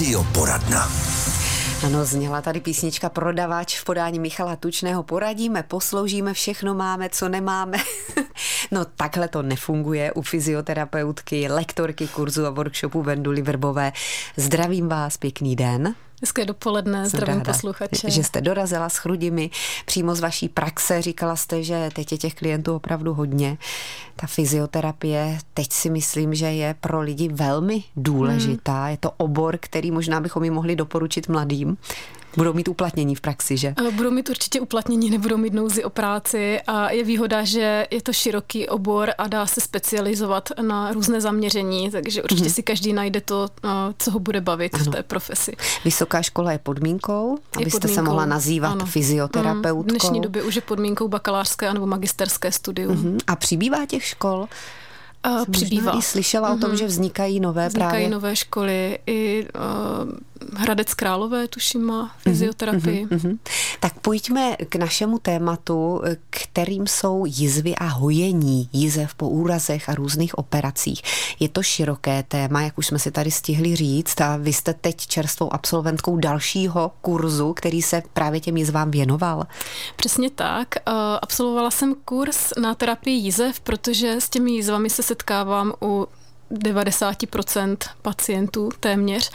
Rádio Poradna. Ano, zněla tady písnička Prodavač v podání Michala Tučného. Poradíme, posloužíme, všechno máme, co nemáme. no takhle to nefunguje u fyzioterapeutky, lektorky kurzu a workshopu Venduly Vrbové. Zdravím vás, pěkný den. Hezké dopoledne, Jsem zdravím ráda, posluchače. Že jste dorazila s chrudimi přímo z vaší praxe. Říkala jste, že teď je těch klientů opravdu hodně. Ta fyzioterapie teď si myslím, že je pro lidi velmi důležitá. Hmm. Je to obor, který možná bychom ji mohli doporučit mladým. Budou mít uplatnění v praxi, že? Eh, budou mít určitě uplatnění, nebudou mít nouzi o práci a je výhoda, že je to široký obor a dá se specializovat na různé zaměření, takže určitě mm-hmm. si každý najde to, eh, co ho bude bavit ano. v té profesi. Vysoká škola je podmínkou, abyste je podmínkou, se mohla nazývat ano. fyzioterapeutkou. Mm, v dnešní době už je podmínkou bakalářské nebo magisterské studium. Mm-hmm. A přibývá těch škol? Uh, přibývá. I slyšela mm-hmm. o tom, mhm. že vznikají nové vznikají právě. nové školy i uh, Hradec Králové, tuším, má mhm, fyzioterapii. Mm-hmm, mm-hmm. Tak pojďme k našemu tématu, kterým jsou jizvy a hojení jizev po úrazech a různých operacích. Je to široké téma, jak už jsme si tady stihli říct, a vy jste teď čerstvou absolventkou dalšího kurzu, který se právě těm jizvám věnoval. Přesně tak. Eh, absolvovala jsem kurz na terapii jizev, protože s těmi jizvami se setkávám u 90% pacientů téměř.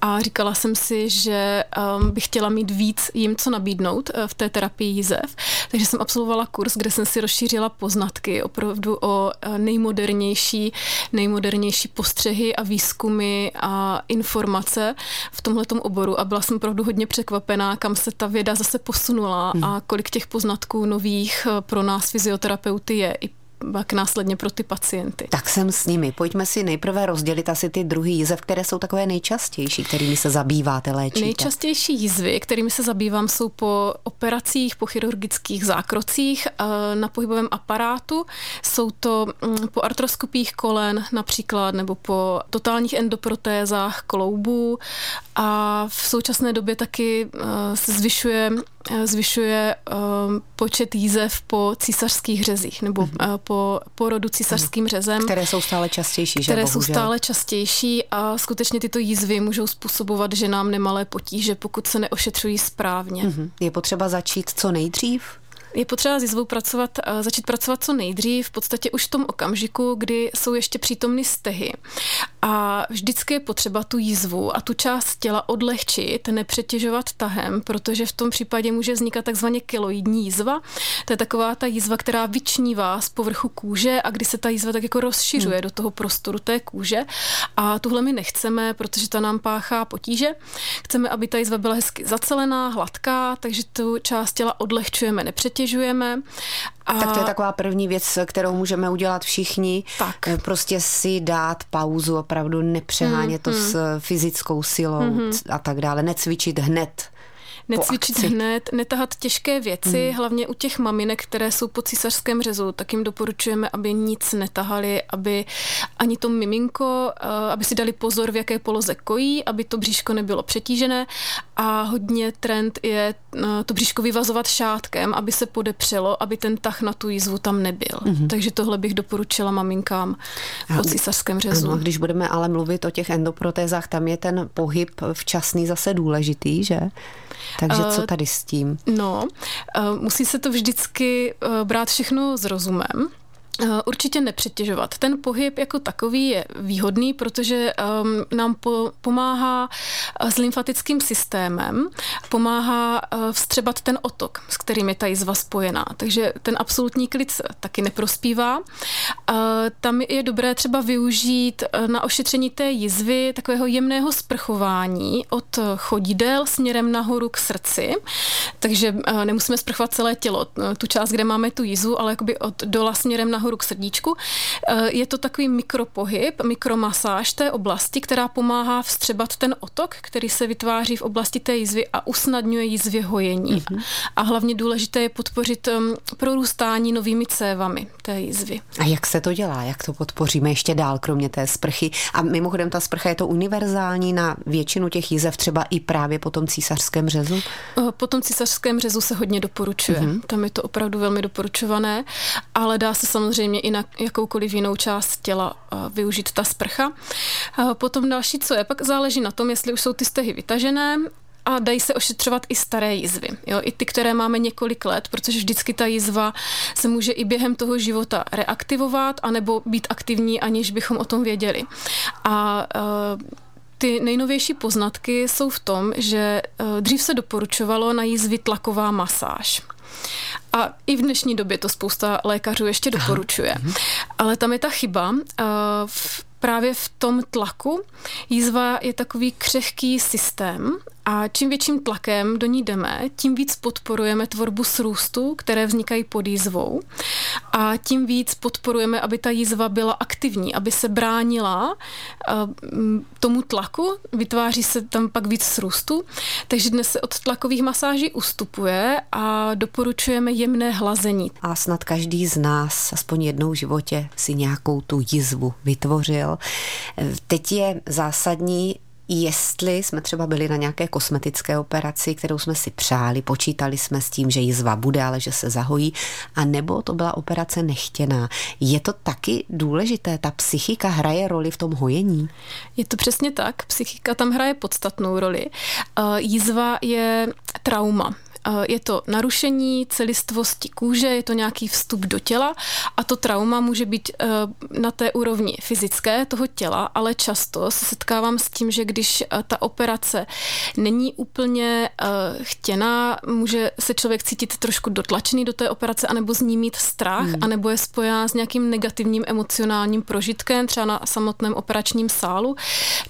A říkala jsem si, že um, bych chtěla mít víc jim co nabídnout uh, v té terapii jízev, takže jsem absolvovala kurz, kde jsem si rozšířila poznatky opravdu o uh, nejmodernější, nejmodernější postřehy a výzkumy a informace v tomhletom oboru. A byla jsem opravdu hodně překvapená, kam se ta věda zase posunula hmm. a kolik těch poznatků nových uh, pro nás fyzioterapeuty je. I pak následně pro ty pacienty. Tak jsem s nimi. Pojďme si nejprve rozdělit asi ty druhý jizev, které jsou takové nejčastější, kterými se zabýváte, léčíte. Nejčastější jizvy, kterými se zabývám, jsou po operacích, po chirurgických zákrocích eh, na pohybovém aparátu. Jsou to mm, po artroskopích kolen například, nebo po totálních endoprotézách kloubů a v současné době taky eh, se zvyšuje zvyšuje um, počet jízev po císařských řezích nebo mm-hmm. uh, po porodu císařským mm. řezem. Které jsou stále častější, že? Které bohužel. jsou stále častější a skutečně tyto jízvy můžou způsobovat ženám nemalé potíže, pokud se neošetřují správně. Mm-hmm. Je potřeba začít co nejdřív? Je potřeba s jizvou pracovat, eh, začít pracovat co nejdřív, v podstatě už v tom okamžiku, kdy jsou ještě přítomny stehy. A vždycky je potřeba tu jízvu a tu část těla odlehčit, nepřetěžovat tahem, protože v tom případě může vznikat takzvaně keloidní jízva. To je taková ta jízva, která vyčnívá z povrchu kůže a kdy se ta jízva tak jako rozšiřuje hmm. do toho prostoru té kůže. A tuhle my nechceme, protože ta nám páchá potíže. Chceme, aby ta jízva byla hezky zacelená, hladká, takže tu část těla odlehčujeme, nepřetěžujeme zatěžujeme. A... Tak to je taková první věc, kterou můžeme udělat všichni. Tak. Eh, prostě si dát pauzu, opravdu nepřehánět hmm, to hmm. s fyzickou silou hmm. a tak dále. Necvičit hned necvičit hned, netahat těžké věci, hmm. hlavně u těch maminek, které jsou po císařském řezu, tak jim doporučujeme, aby nic netahali, aby ani to miminko, eh, aby si dali pozor, v jaké poloze kojí, aby to bříško nebylo přetížené a hodně trend je eh, to bříško vyvazovat šátkem, aby se podepřelo, aby ten tah na tu jízvu tam nebyl. Hmm. Takže tohle bych doporučila maminkám po císařském řezu. Ano, když budeme ale mluvit o těch endoprotézách, tam je ten pohyb včasný zase důležitý, že? Takže co eh, tady s tím? No, eh, musí se to vždycky eh, brát všechno s rozumem. Eh, určitě nepřetěžovat. Ten pohyb jako takový je výhodný, protože um, nám po, pomáhá eh, s lymfatickým systémem, pomáhá uh, vstřebat ten otok, s kterým je ta jizva spojená. Takže ten absolutní klid taky neprospívá. Uh, tam je dobré třeba využít na ošetření té jizvy takového jemného sprchování od chodidel směrem nahoru k srdci. Takže uh, nemusíme sprchovat celé tělo, tu část, kde máme tu jizvu, ale jakoby od dola směrem nahoru nahoru k srdíčku. Eh, je to takový mikropohyb, mikromasáž té oblasti, která pomáhá vstřebat ten otok, který se vytváří v oblasti té jizvy a usnadňuje jizvě hojení. Mm-hmm. A hlavně důležité je podpořit prorůstání novými cévami té jizvy. A jak se to dělá? Jak to podpoříme ještě dál, kromě té sprchy? A mimochodem ta sprcha je to univerzální na většinu těch jizev, třeba i právě po tom císařském řezu? Eh, po tom císařském řezu se hodně doporučuje. Mm-hmm. Tam je to opravdu velmi doporučované, ale dá se samozřejmě samozřejmě i na jakoukoliv jinou část těla využít ta sprcha. Potom další, co je, pak záleží na tom, jestli už jsou ty stehy vytažené, a dají se ošetřovat i staré jizvy. Jo? I ty, které máme několik let, protože vždycky ta jizva se může i během toho života reaktivovat anebo být aktivní, aniž bychom o tom věděli. A uh, ty nejnovější poznatky jsou v tom, že dřív se doporučovalo na jízvy tlaková masáž. A i v dnešní době to spousta lékařů ještě doporučuje. Aha. Mhm. Ale tam je ta chyba. Uh, v právě v tom tlaku. Jízva je takový křehký systém a čím větším tlakem do ní jdeme, tím víc podporujeme tvorbu srůstu, které vznikají pod jízvou a tím víc podporujeme, aby ta jízva byla aktivní, aby se bránila tomu tlaku, vytváří se tam pak víc srůstu, takže dnes se od tlakových masáží ustupuje a doporučujeme jemné hlazení. A snad každý z nás aspoň jednou v životě si nějakou tu jizvu vytvořil. Teď je zásadní jestli jsme třeba byli na nějaké kosmetické operaci, kterou jsme si přáli, počítali jsme s tím, že jizva bude, ale že se zahojí, a nebo to byla operace nechtěná. Je to taky důležité, ta psychika hraje roli v tom hojení? Je to přesně tak, psychika tam hraje podstatnou roli. Jízva je trauma. Je to narušení celistvosti kůže, je to nějaký vstup do těla a to trauma může být eh, na té úrovni fyzické toho těla, ale často se setkávám s tím, že když eh, ta operace není úplně eh, chtěná, může se člověk cítit trošku dotlačený do té operace, anebo z ní mít strach, hmm. anebo je spojená s nějakým negativním emocionálním prožitkem, třeba na samotném operačním sálu,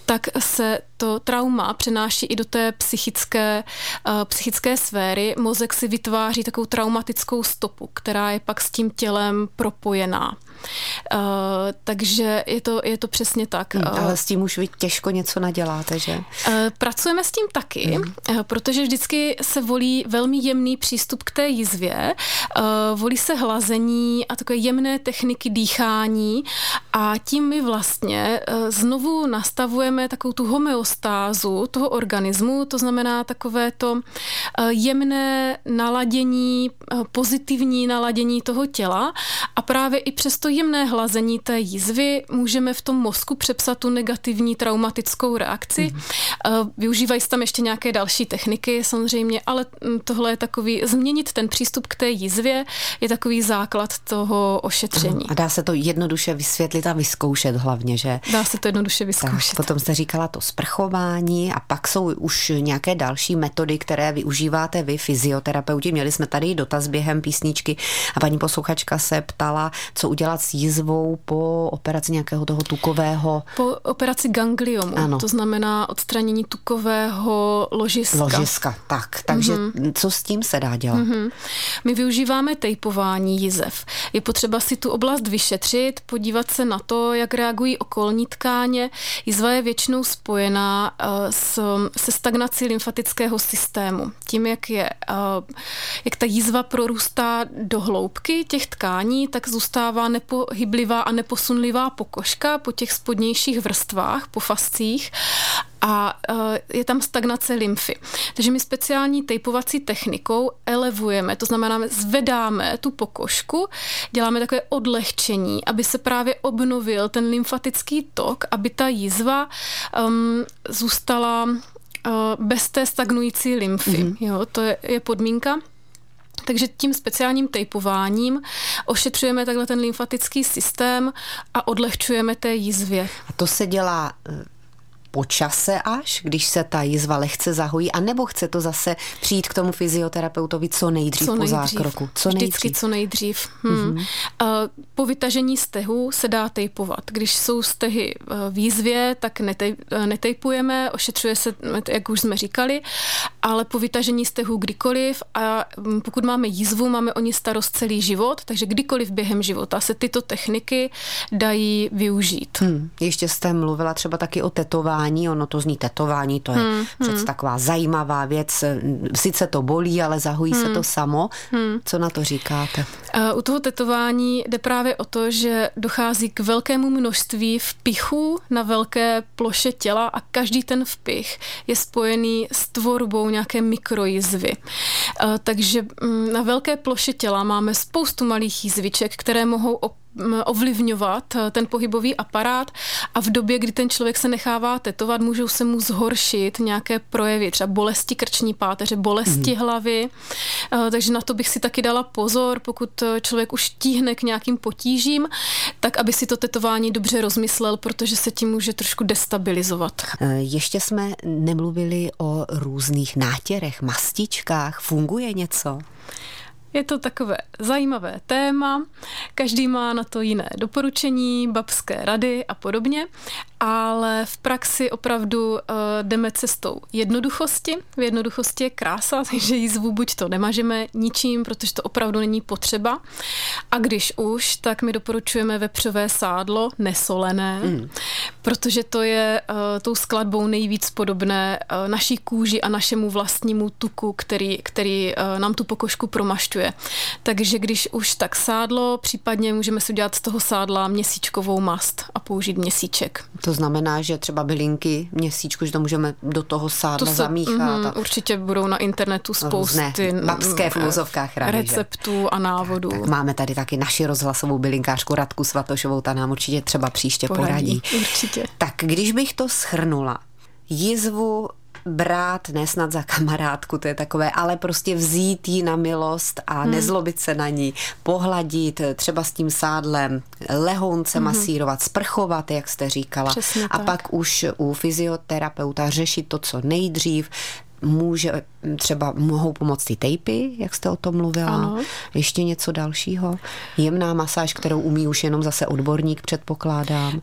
tak se to trauma přenáší i do té psychické, psychické sféry, mozek si vytváří takovou traumatickou stopu, která je pak s tím tělem propojená. Uh, takže je to, je to přesně tak. Hmm, ale s tím už vy těžko něco naděláte, že? Uh, pracujeme s tím taky, hmm. uh, protože vždycky se volí velmi jemný přístup k té jizvě, volí se hlazení a takové jemné techniky dýchání a tím my vlastně znovu nastavujeme takovou tu homeostázu toho organismu, to znamená takové to jemné naladění, pozitivní naladění toho těla a právě i přes to jemné hlazení té jízvy můžeme v tom mozku přepsat tu negativní traumatickou reakci. Mm-hmm. Využívají se tam ještě nějaké další techniky samozřejmě, ale mm, tohle je takový, změnit ten přístup k té jízvě je takový základ toho ošetření. A dá se to jednoduše vysvětlit a vyzkoušet hlavně, že? Dá se to jednoduše vyzkoušet. Tak, potom jste říkala to sprchování a pak jsou už nějaké další metody, které využíváte vy, fyzioterapeuti. Měli jsme tady dotaz během písničky a paní posluchačka se ptala, co udělat s jízvou po operaci nějakého toho tukového? Po operaci gangliomu, ano. to znamená odstranění tukového ložiska. Ložiska, tak. Takže mm-hmm. co s tím se dá dělat? Mm-hmm. My využíváme tejpování jizev. Je potřeba si tu oblast vyšetřit, podívat se na to, jak reagují okolní tkáně. Jizva je většinou spojená uh, s, se stagnací lymfatického systému. Tím, jak, je, uh, jak ta jízva prorůstá do hloubky těch tkání, tak zůstává nepohyblivá a neposunlivá pokožka po těch spodnějších vrstvách, po fascích a e, je tam stagnace lymfy. Takže my speciální tejpovací technikou elevujeme, to znamená, zvedáme tu pokožku, děláme takové odlehčení, aby se právě obnovil ten lymfatický tok, aby ta jízva um, zůstala uh, bez té stagnující lymfy. Mm-hmm. Jo, to je, je podmínka. Takže tím speciálním tejpováním ošetřujeme takhle ten lymfatický systém a odlehčujeme té jízvě. A to se dělá po čase až, když se ta jizva lehce zahojí, a nebo chce to zase přijít k tomu fyzioterapeutovi co nejdřív, co nejdřív. po zákroku? Co Vždycky nejdřív. co nejdřív. Hmm. Mm-hmm. Po vytažení stehu se dá tejpovat. Když jsou stehy eh, v jízvě, tak netej, eh, netejpujeme, ošetřuje se, jak už jsme říkali, ale po vytažení stehu kdykoliv a pokud máme jízvu, máme o ní starost celý život, takže kdykoliv během života se tyto techniky dají využít. Hmm. Ještě jste mluvila třeba taky o tetování tetování, ono to zní tetování, to je hmm, přece hmm. taková zajímavá věc. Sice to bolí, ale zahojí hmm. se to samo. Hmm. Co na to říkáte? U toho tetování jde právě o to, že dochází k velkému množství vpichů na velké ploše těla a každý ten vpich je spojený s tvorbou nějaké mikrojizvy. Takže mm, na velké ploše těla máme spoustu malých jizviček, které mohou ovlivňovat eh, ten pohybový aparát a v době, kdy ten člověk se nechává tetovat, můžou se mu zhoršit nějaké projevy, třeba bolesti krční páteře, bolesti mm. hlavy, eh, takže na to bych si taky dala pozor, pokud eh, člověk už tíhne k nějakým potížím, tak aby si to tetování dobře rozmyslel, protože se tím může trošku destabilizovat. Ještě jsme nemluvili o různých nátěrech, mastičkách. Funguje něco? Je to takové zajímavé téma, každý má na to jiné doporučení, babské rady a podobně ale v praxi opravdu uh, jdeme cestou jednoduchosti. V jednoduchosti je krása, takže jízvu buď to nemažeme ničím, protože to opravdu není potřeba. A když už, tak my doporučujeme vepřové sádlo, nesolené, mm. Protože to je uh, tou skladbou nejvíc podobné uh, naší kůži a našemu vlastnímu tuku, který, který uh, nám tu pokožku promašťuje. Takže když už tak sádlo, případně můžeme si udělat z toho sádla měsíčkovou mast a použít měsíček. To znamená, že třeba bylinky měsíčku, že to můžeme do toho sádla to se, zamíchat. Mm, a určitě budou na internetu spousty babské v úzovkách rady, receptů že? a návodů. Tak, tak máme tady taky naši rozhlasovou bylinkářku Radku Svatošovou, ta nám určitě třeba příště poradí. poradí. Určitě. Tak když bych to schrnula, jizvu brát nesnad za kamarádku, to je takové, ale prostě vzít ji na milost a hmm. nezlobit se na ní, pohladit třeba s tím sádlem, lehounce hmm. masírovat, sprchovat, jak jste říkala. Přesně a tak. pak už u fyzioterapeuta řešit to, co nejdřív, může třeba mohou pomoct ty tejpy, jak jste o tom mluvila. Ano. Ještě něco dalšího? Jemná masáž, kterou umí už jenom zase odborník, předpokládám.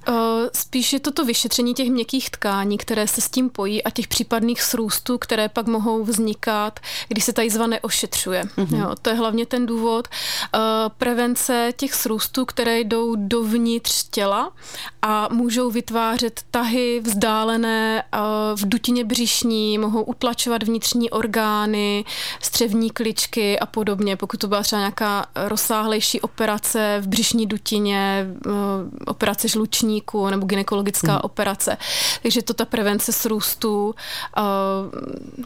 Spíš je to to vyšetření těch měkkých tkání, které se s tím pojí a těch případných srůstů, které pak mohou vznikat, když se ta jízva neošetřuje. Mm-hmm. Jo, to je hlavně ten důvod. Prevence těch srůstů, které jdou dovnitř těla a můžou vytvářet tahy vzdálené v dutině břišní, mohou utlačovat vnitřní orgány, střevní kličky a podobně. Pokud to byla třeba nějaká rozsáhlejší operace v břišní dutině, eh, operace žlučníku nebo ginekologická hmm. operace. Takže to ta prevence srůstu eh,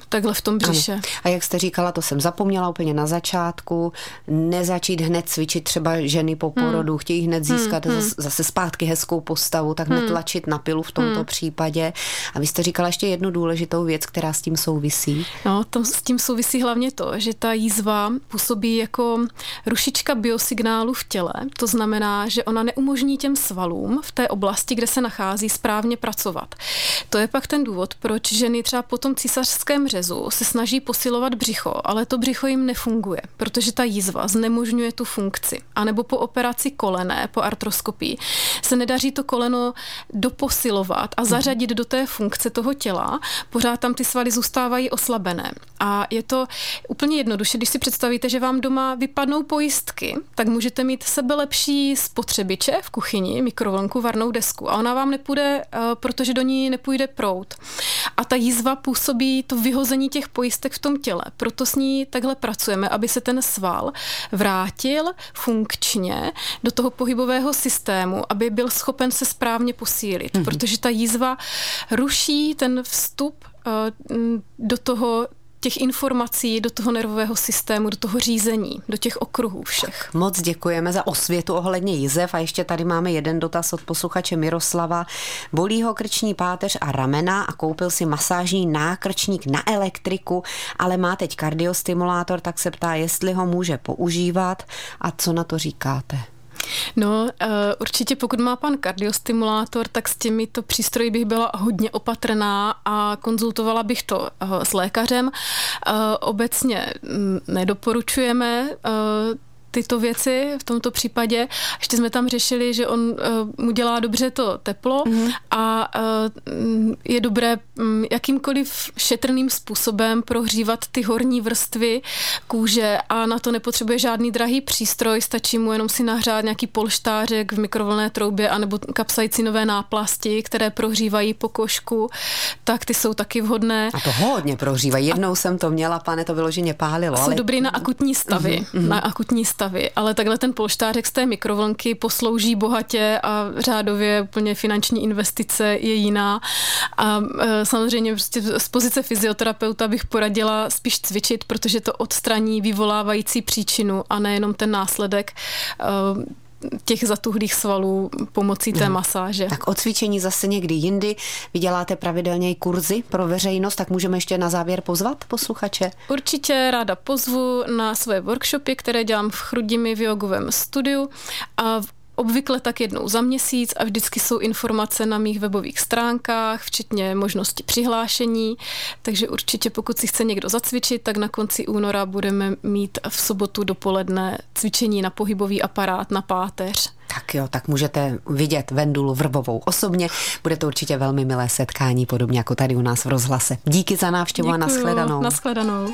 takhle v tom břiše. Ano. A jak jste říkala, to jsem zapomněla úplně na začátku, nezačít hned cvičit třeba ženy po hmm. porodu, hmm. chtějí hned získat hmm. zase, zase zpátky hezkou postavu, tak hmm. netlačit na pilu v tomto hmm. případě. A vy jste říkala ještě jednu důležitou věc, která s tím souvisí. No, to s tím souvisí hlavně to, že ta jízva působí jako rušička biosignálu v těle. To znamená, že ona neumožní těm svalům v té oblasti, kde se nachází, správně pracovat. To je pak ten důvod, proč ženy třeba po tom císařském řezu se snaží posilovat břicho, ale to břicho jim nefunguje, protože ta jízva znemožňuje tu funkci. A nebo po operaci kolene, po artroskopii, se nedaří to koleno doposilovat a zařadit do té funkce toho těla. Pořád tam ty svaly zůstávají oslabené. A je to úplně jednoduše, když si představíte, že vám doma vypadnou pojistky, tak můžete mít sebe lepší spotřebiče v kuchyni, mikrovlnku, varnou desku a ona vám nepůjde, eh, protože do ní nepůjde prout. A ta jízva působí to vyhození těch pojistek v tom těle. Proto s ní takhle pracujeme, aby se ten sval vrátil funkčně do toho pohybového systému, aby byl schopen se správně posílit, mm-hmm. protože ta jízva ruší ten vstup Eh, do toho těch informací do toho nervového systému, do toho řízení, do těch okruhů všech. Moc děkujeme za osvětu ohledně jizev a ještě tady máme jeden dotaz od posluchače Miroslava. Bolí ho krční páteř a ramena a koupil si masážní nákrčník na elektriku, ale má teď kardiostimulátor, tak se ptá, jestli ho může používat a co na to říkáte. No, uh, určitě pokud má pan kardiostimulátor, tak s těmito přístroji bych byla hodně opatrná a konzultovala bych to uh, s lékařem. Uh, obecně mm, nedoporučujeme tyto věci v tomto případě. Ještě jsme tam řešili, že on uh, mu dělá dobře to teplo mm-hmm. a uh, je dobré um, jakýmkoliv šetrným způsobem prohřívat ty horní vrstvy kůže a na to nepotřebuje žádný drahý přístroj, stačí mu jenom si nahřát nějaký polštářek v mikrovlné troubě anebo kapsaicinové náplasti, které prohřívají pokožku, tak ty jsou taky vhodné. A to hodně prohřívají. Jednou a... jsem to měla, pane, to vyloženě pálilo. Jsou ale... dobrý na akutní stavy. Mm-hmm. Na akutní stavy stavy, ale takhle ten polštářek z té mikrovlnky poslouží bohatě a řádově úplně finanční investice je jiná. A e, samozřejmě prostě z pozice fyzioterapeuta bych poradila spíš cvičit, protože to odstraní vyvolávající příčinu a nejenom ten následek. Těch zatuhlých svalů pomocí té masáže. Tak o cvičení zase někdy jindy. Vy děláte pravidelně i kurzy pro veřejnost, tak můžeme ještě na závěr pozvat posluchače? Určitě ráda pozvu na svoje workshopy, které dělám v Chrudimi v jogovém studiu a obvykle tak jednou za měsíc a vždycky jsou informace na mých webových stránkách, včetně možnosti přihlášení, takže určitě pokud si chce někdo zacvičit, tak na konci února budeme mít v sobotu dopoledne cvičení na pohybový aparát na páteř. Tak jo, tak můžete vidět Vendulu Vrbovou osobně. Bude to určitě velmi milé setkání, podobně jako tady u nás v rozhlase. Díky za návštěvu Děkuju, a nashledanou. Nashledanou.